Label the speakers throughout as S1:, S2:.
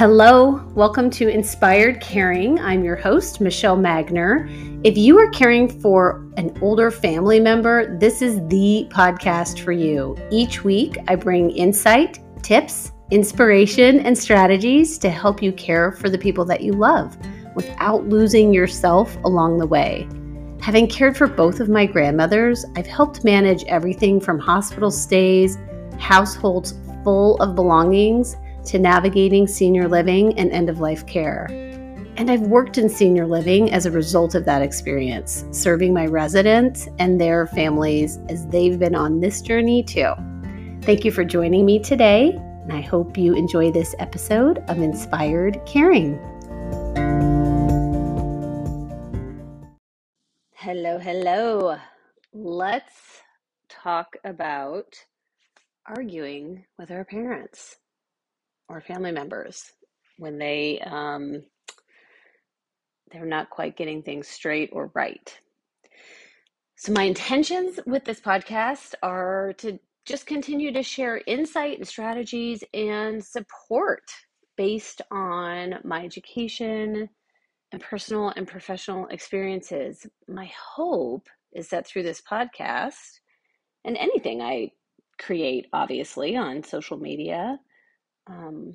S1: Hello, welcome to Inspired Caring. I'm your host, Michelle Magner. If you are caring for an older family member, this is the podcast for you. Each week, I bring insight, tips, inspiration, and strategies to help you care for the people that you love without losing yourself along the way. Having cared for both of my grandmothers, I've helped manage everything from hospital stays, households full of belongings, to navigating senior living and end of life care. And I've worked in senior living as a result of that experience, serving my residents and their families as they've been on this journey too. Thank you for joining me today, and I hope you enjoy this episode of Inspired Caring. Hello, hello. Let's talk about arguing with our parents or family members when they um, they're not quite getting things straight or right. So my intentions with this podcast are to just continue to share insight and strategies and support based on my education and personal and professional experiences. My hope is that through this podcast and anything I create, obviously, on social media, um,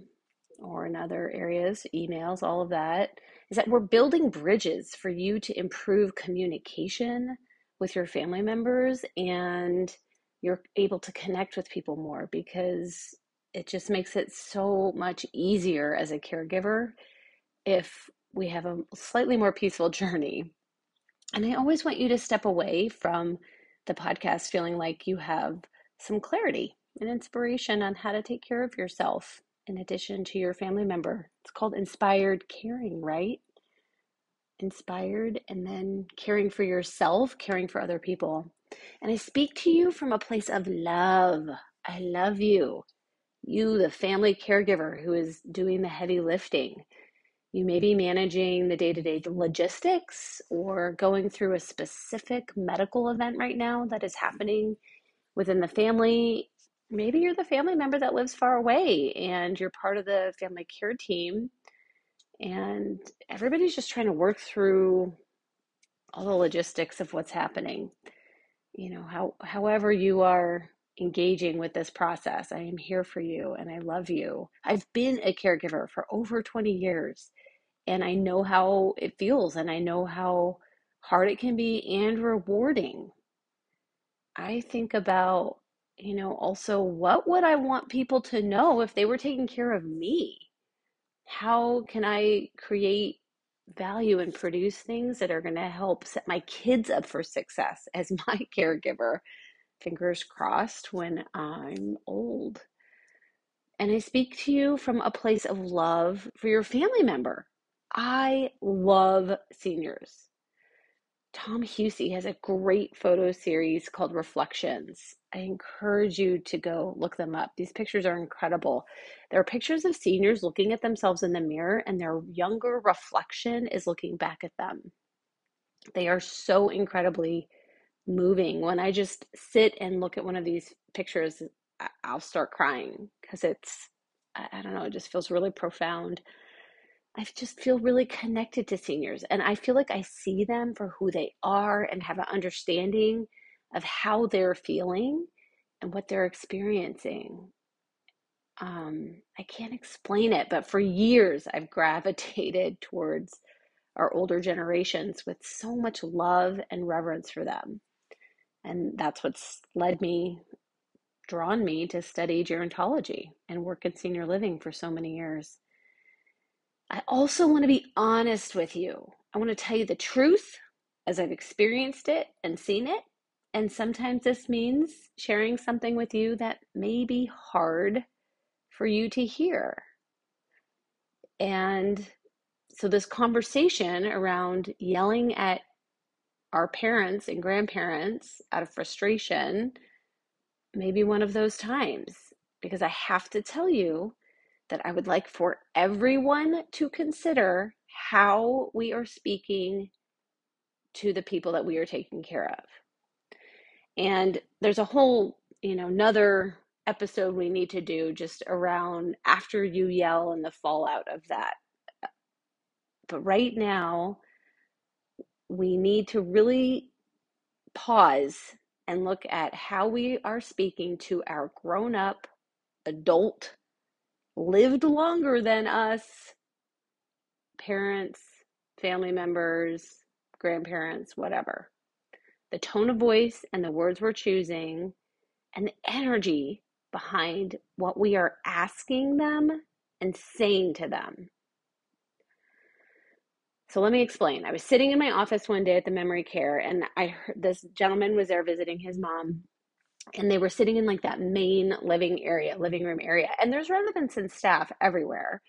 S1: or in other areas, emails, all of that, is that we're building bridges for you to improve communication with your family members and you're able to connect with people more because it just makes it so much easier as a caregiver if we have a slightly more peaceful journey. And I always want you to step away from the podcast feeling like you have some clarity and inspiration on how to take care of yourself in addition to your family member. It's called inspired caring, right? Inspired and then caring for yourself, caring for other people. And I speak to you from a place of love. I love you. You, the family caregiver who is doing the heavy lifting. You may be managing the day to day logistics or going through a specific medical event right now that is happening within the family maybe you're the family member that lives far away and you're part of the family care team and everybody's just trying to work through all the logistics of what's happening. You know how however you are engaging with this process i am here for you and i love you. I've been a caregiver for over 20 years and i know how it feels and i know how hard it can be and rewarding. I think about you know, also, what would I want people to know if they were taking care of me? How can I create value and produce things that are going to help set my kids up for success as my caregiver? Fingers crossed when I'm old. And I speak to you from a place of love for your family member. I love seniors. Tom Hussey has a great photo series called Reflections. I encourage you to go look them up. These pictures are incredible. There are pictures of seniors looking at themselves in the mirror, and their younger reflection is looking back at them. They are so incredibly moving. When I just sit and look at one of these pictures, I'll start crying because it's, I don't know, it just feels really profound. I just feel really connected to seniors and I feel like I see them for who they are and have an understanding of how they're feeling and what they're experiencing. Um, I can't explain it, but for years I've gravitated towards our older generations with so much love and reverence for them. And that's what's led me, drawn me to study gerontology and work in senior living for so many years. I also want to be honest with you. I want to tell you the truth as I've experienced it and seen it. And sometimes this means sharing something with you that may be hard for you to hear. And so, this conversation around yelling at our parents and grandparents out of frustration may be one of those times because I have to tell you that I would like for everyone to consider how we are speaking to the people that we are taking care of. And there's a whole, you know, another episode we need to do just around after you yell and the fallout of that. But right now, we need to really pause and look at how we are speaking to our grown up, adult, lived longer than us parents, family members, grandparents, whatever. The tone of voice and the words we're choosing and the energy behind what we are asking them and saying to them. So let me explain. I was sitting in my office one day at the memory care, and I heard this gentleman was there visiting his mom, and they were sitting in like that main living area, living room area, and there's residents and staff everywhere.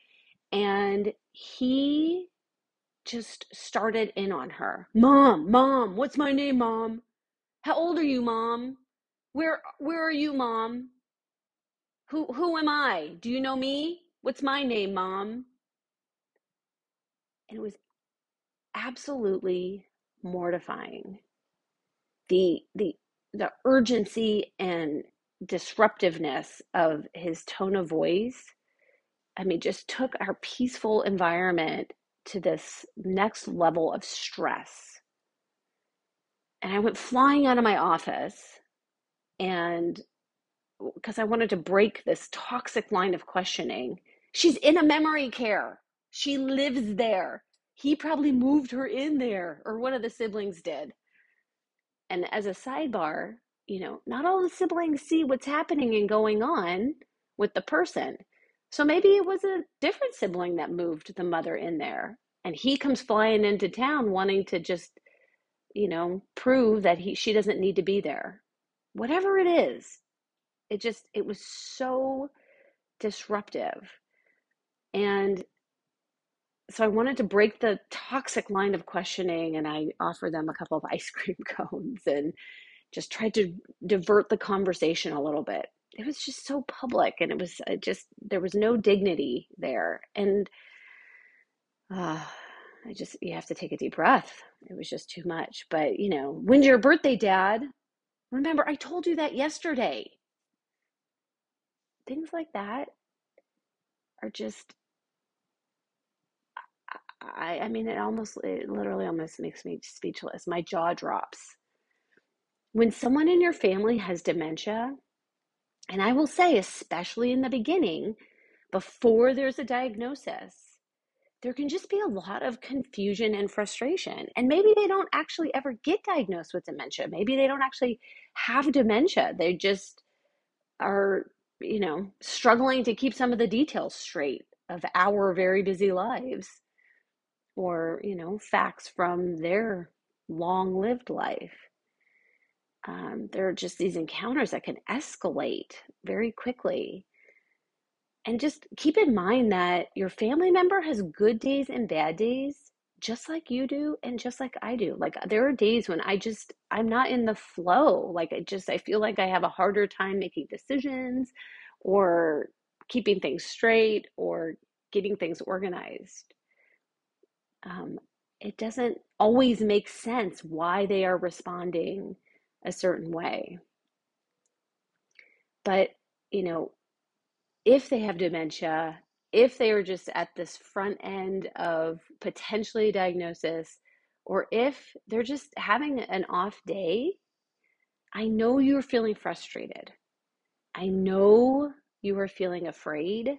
S1: And he just started in on her. Mom, mom, what's my name, mom? How old are you, mom? Where where are you, mom? Who who am I? Do you know me? What's my name, mom? And it was absolutely mortifying. The the the urgency and disruptiveness of his tone of voice, I mean, just took our peaceful environment to this next level of stress. And I went flying out of my office and because I wanted to break this toxic line of questioning. She's in a memory care. She lives there. He probably moved her in there, or one of the siblings did. And as a sidebar, you know, not all the siblings see what's happening and going on with the person. So maybe it was a different sibling that moved the mother in there. And he comes flying into town wanting to just, you know, prove that he she doesn't need to be there. Whatever it is, it just it was so disruptive. And so I wanted to break the toxic line of questioning and I offered them a couple of ice cream cones and just tried to divert the conversation a little bit. It was just so public and it was uh, just there was no dignity there and uh, I just you have to take a deep breath. It was just too much. But, you know, when's your birthday, dad? Remember I told you that yesterday. Things like that are just I, I mean, it almost, it literally almost makes me speechless. My jaw drops. When someone in your family has dementia, and I will say, especially in the beginning, before there's a diagnosis, there can just be a lot of confusion and frustration. And maybe they don't actually ever get diagnosed with dementia. Maybe they don't actually have dementia. They just are, you know, struggling to keep some of the details straight of our very busy lives or you know facts from their long lived life um, there are just these encounters that can escalate very quickly and just keep in mind that your family member has good days and bad days just like you do and just like I do. Like there are days when I just I'm not in the flow. Like I just I feel like I have a harder time making decisions or keeping things straight or getting things organized um, it doesn't always make sense why they are responding a certain way. But, you know, if they have dementia, if they are just at this front end of potentially diagnosis, or if they're just having an off day, I know you're feeling frustrated. I know you are feeling afraid.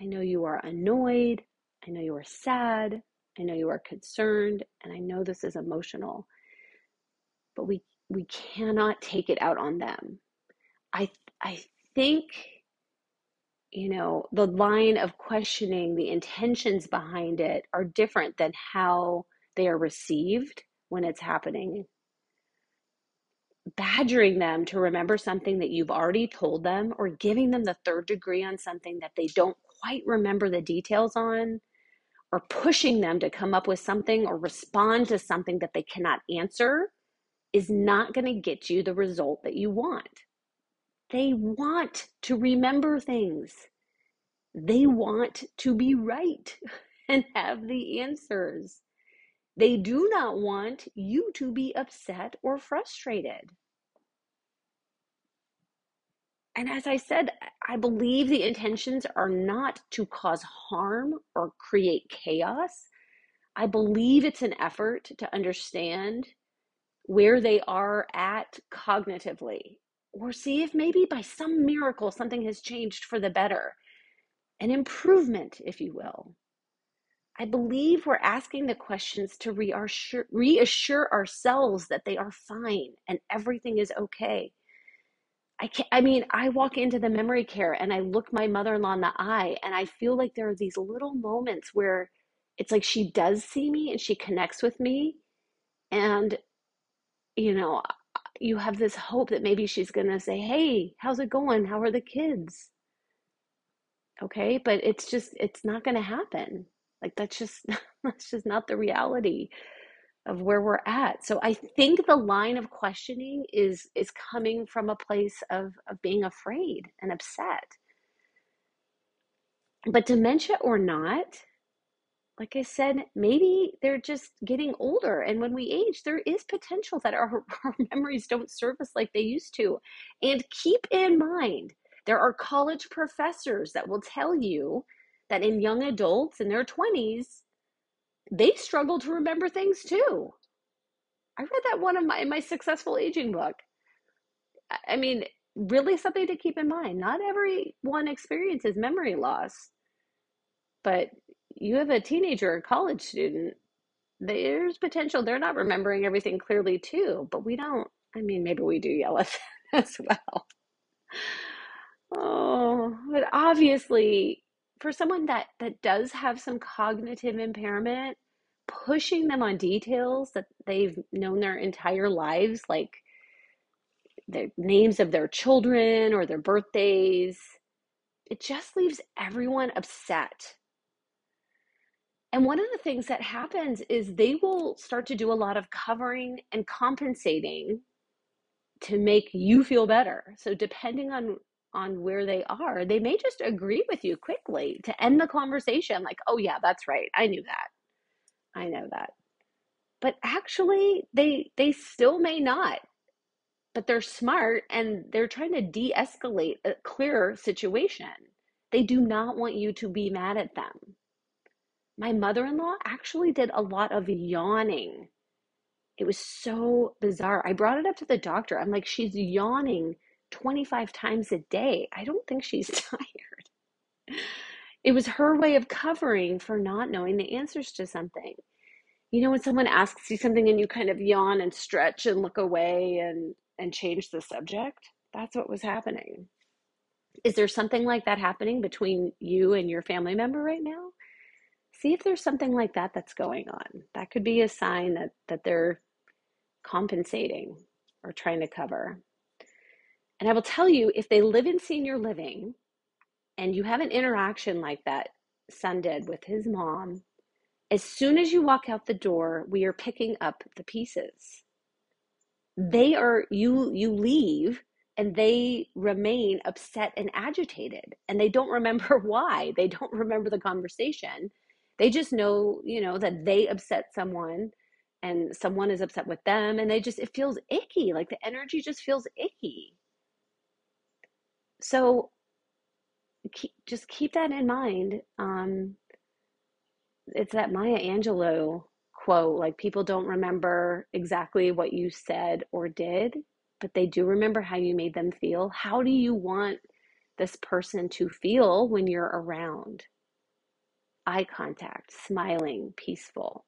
S1: I know you are annoyed. I know you are sad. I know you are concerned. And I know this is emotional. But we, we cannot take it out on them. I, I think, you know, the line of questioning, the intentions behind it are different than how they are received when it's happening badgering them to remember something that you've already told them or giving them the third degree on something that they don't quite remember the details on or pushing them to come up with something or respond to something that they cannot answer is not going to get you the result that you want. They want to remember things. They want to be right and have the answers. They do not want you to be upset or frustrated. And as I said, I believe the intentions are not to cause harm or create chaos. I believe it's an effort to understand where they are at cognitively or see if maybe by some miracle something has changed for the better, an improvement, if you will. I believe we're asking the questions to reassure, reassure ourselves that they are fine and everything is okay. I can't, I mean, I walk into the memory care and I look my mother in law in the eye and I feel like there are these little moments where it's like she does see me and she connects with me. And, you know, you have this hope that maybe she's going to say, Hey, how's it going? How are the kids? Okay. But it's just, it's not going to happen. Like that's just that's just not the reality of where we're at. So I think the line of questioning is is coming from a place of of being afraid and upset. But dementia or not, like I said, maybe they're just getting older. And when we age, there is potential that our, our memories don't serve us like they used to. And keep in mind, there are college professors that will tell you that in young adults in their 20s, they struggle to remember things too. I read that one of my in my successful aging book. I mean, really something to keep in mind. Not everyone experiences memory loss, but you have a teenager or college student, there's potential they're not remembering everything clearly too, but we don't. I mean, maybe we do yell at them as well. Oh, but obviously for someone that that does have some cognitive impairment pushing them on details that they've known their entire lives like the names of their children or their birthdays it just leaves everyone upset. And one of the things that happens is they will start to do a lot of covering and compensating to make you feel better. So depending on on where they are, they may just agree with you quickly to end the conversation like, "Oh yeah, that's right. I knew that. I know that." But actually, they they still may not. But they're smart and they're trying to de-escalate a clear situation. They do not want you to be mad at them. My mother-in-law actually did a lot of yawning. It was so bizarre. I brought it up to the doctor. I'm like, she's yawning 25 times a day. I don't think she's tired. It was her way of covering for not knowing the answers to something. You know, when someone asks you something and you kind of yawn and stretch and look away and, and change the subject, that's what was happening. Is there something like that happening between you and your family member right now? See if there's something like that that's going on. That could be a sign that, that they're compensating or trying to cover. And I will tell you, if they live in senior living and you have an interaction like that son did with his mom, as soon as you walk out the door, we are picking up the pieces. They are, you, you leave and they remain upset and agitated and they don't remember why. They don't remember the conversation. They just know, you know, that they upset someone and someone is upset with them and they just, it feels icky. Like the energy just feels icky. So keep, just keep that in mind. Um, it's that Maya Angelou quote like people don't remember exactly what you said or did, but they do remember how you made them feel. How do you want this person to feel when you're around? Eye contact, smiling, peaceful.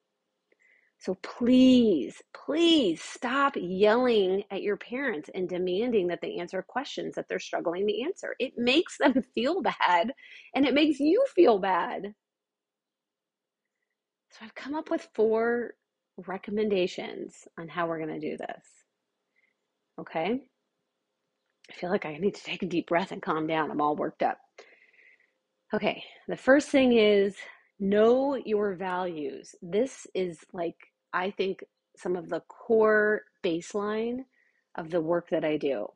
S1: So please, please stop yelling at your parents and demanding that they answer questions that they're struggling to answer. It makes them feel bad and it makes you feel bad. So I've come up with four recommendations on how we're going to do this. Okay? I feel like I need to take a deep breath and calm down. I'm all worked up. Okay, the first thing is know your values. This is like I think, some of the core baseline of the work that I do.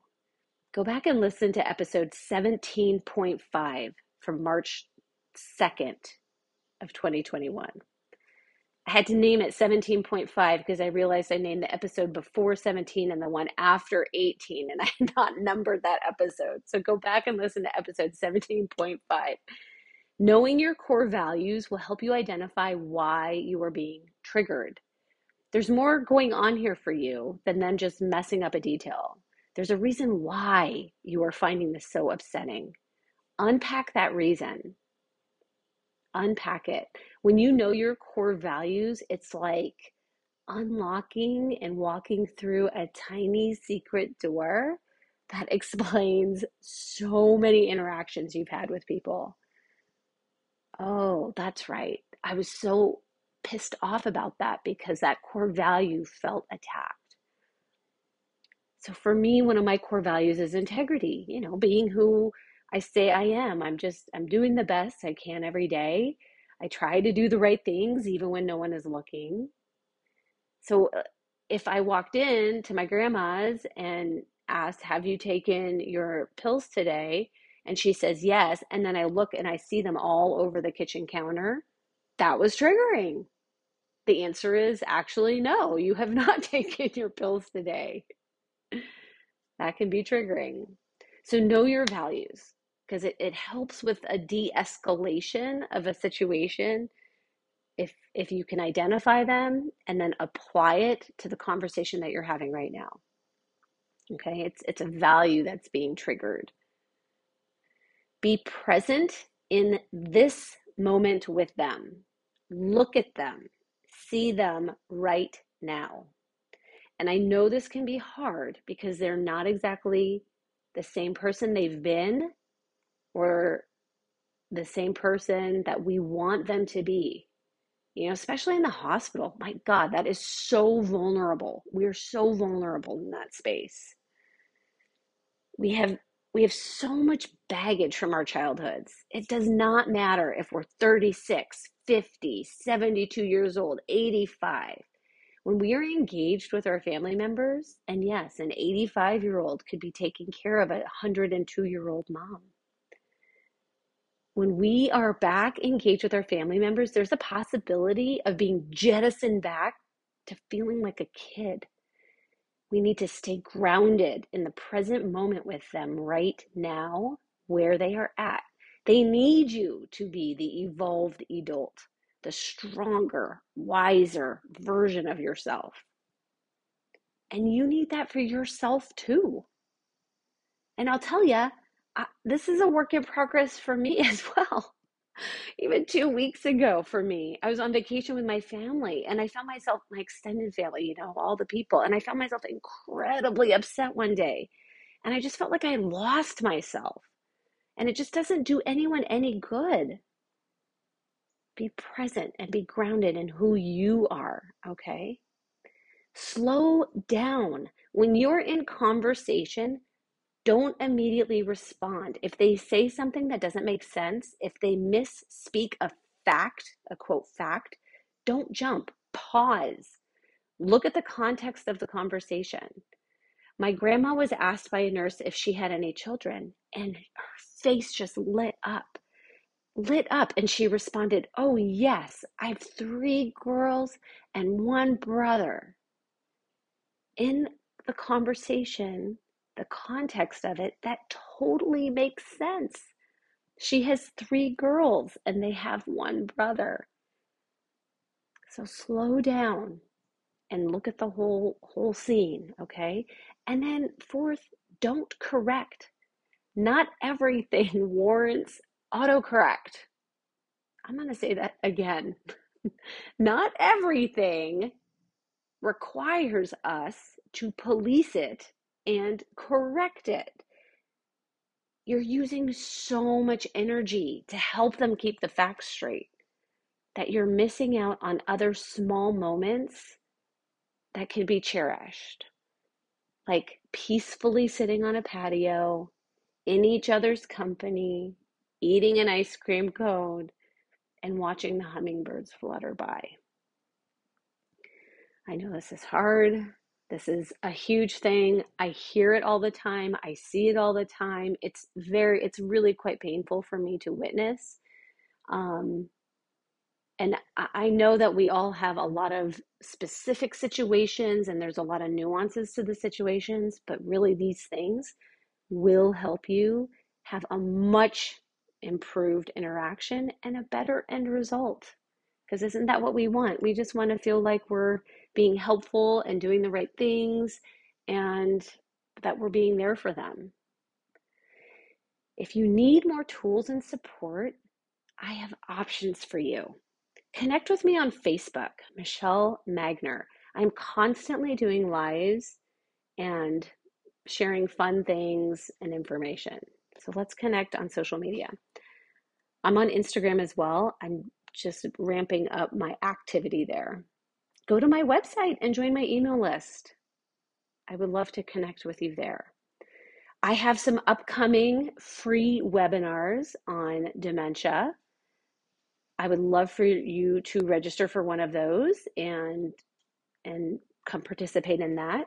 S1: Go back and listen to episode 17.5 from March 2nd of 2021. I had to name it 17.5 because I realized I named the episode before 17 and the one after 18, and I had not numbered that episode. So go back and listen to episode 17.5. Knowing your core values will help you identify why you are being triggered. There's more going on here for you than then just messing up a detail. There's a reason why you are finding this so upsetting. Unpack that reason. Unpack it. When you know your core values, it's like unlocking and walking through a tiny secret door that explains so many interactions you've had with people. Oh, that's right. I was so pissed off about that because that core value felt attacked. So for me, one of my core values is integrity, you know, being who I say I am. I'm just, I'm doing the best I can every day. I try to do the right things even when no one is looking. So uh, if I walked in to my grandma's and asked, Have you taken your pills today? And she says yes. And then I look and I see them all over the kitchen counter. That was triggering. The answer is actually no, you have not taken your pills today. That can be triggering. So know your values because it, it helps with a de-escalation of a situation if if you can identify them and then apply it to the conversation that you're having right now. Okay, it's it's a value that's being triggered. Be present in this moment with them. Look at them. See them right now. And I know this can be hard because they're not exactly the same person they've been or the same person that we want them to be. You know, especially in the hospital. My God, that is so vulnerable. We're so vulnerable in that space. We have we have so much baggage from our childhoods. It does not matter if we're 36, 50, 72 years old, 85 when we are engaged with our family members, and yes, an 85 year old could be taking care of a 102 year old mom. When we are back engaged with our family members, there's a possibility of being jettisoned back to feeling like a kid. We need to stay grounded in the present moment with them right now, where they are at. They need you to be the evolved adult the stronger, wiser version of yourself. And you need that for yourself too. And I'll tell you, this is a work in progress for me as well. Even two weeks ago, for me, I was on vacation with my family and I found myself, my extended family, you know, all the people, and I found myself incredibly upset one day. And I just felt like I lost myself. And it just doesn't do anyone any good be present and be grounded in who you are, okay? Slow down. When you're in conversation, don't immediately respond. If they say something that doesn't make sense, if they misspeak a fact, a quote fact, don't jump. Pause. Look at the context of the conversation. My grandma was asked by a nurse if she had any children, and her face just lit up lit up and she responded, Oh, yes, I have three girls and one brother. In the conversation, the context of it, that totally makes sense. She has three girls and they have one brother. So slow down and look at the whole whole scene, okay? And then fourth, don't correct. Not everything warrants autocorrect. I'm going to say that again. Not everything requires us to police it and correct it. You're using so much energy to help them keep the facts straight that you're missing out on other small moments that can be cherished. Like peacefully sitting on a patio in each other's company, eating an ice cream cone, and watching the hummingbirds flutter by. I know this is hard. This is a huge thing. I hear it all the time. I see it all the time. It's very, it's really quite painful for me to witness. Um, And I know that we all have a lot of specific situations and there's a lot of nuances to the situations, but really these things will help you have a much improved interaction and a better end result. Because isn't that what we want? We just want to feel like we're being helpful and doing the right things and that we're being there for them. If you need more tools and support, I have options for you. Connect with me on Facebook, Michelle Magner. I'm constantly doing lives and sharing fun things and information. So let's connect on social media. I'm on Instagram as well. I'm just ramping up my activity there. Go to my website and join my email list. I would love to connect with you there. I have some upcoming free webinars on dementia. I would love for you to register for one of those and and come participate in that.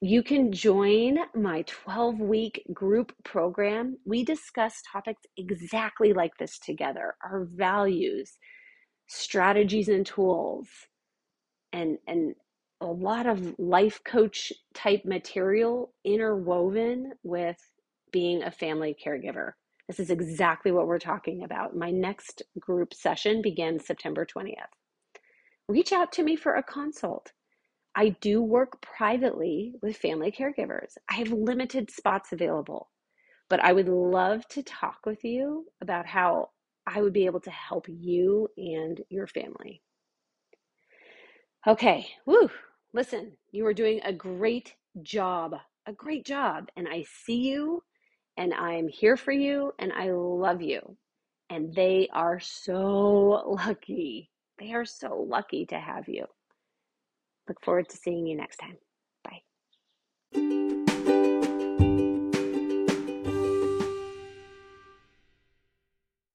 S1: You can join my 12 week group program. We discuss topics exactly like this together our values, strategies, and tools, and, and a lot of life coach type material interwoven with being a family caregiver. This is exactly what we're talking about. My next group session begins September 20th. Reach out to me for a consult. I do work privately with family caregivers. I have limited spots available, but I would love to talk with you about how I would be able to help you and your family. Okay, woo, listen, you are doing a great job, a great job. And I see you, and I'm here for you, and I love you. And they are so lucky. They are so lucky to have you. Look forward to seeing you next time.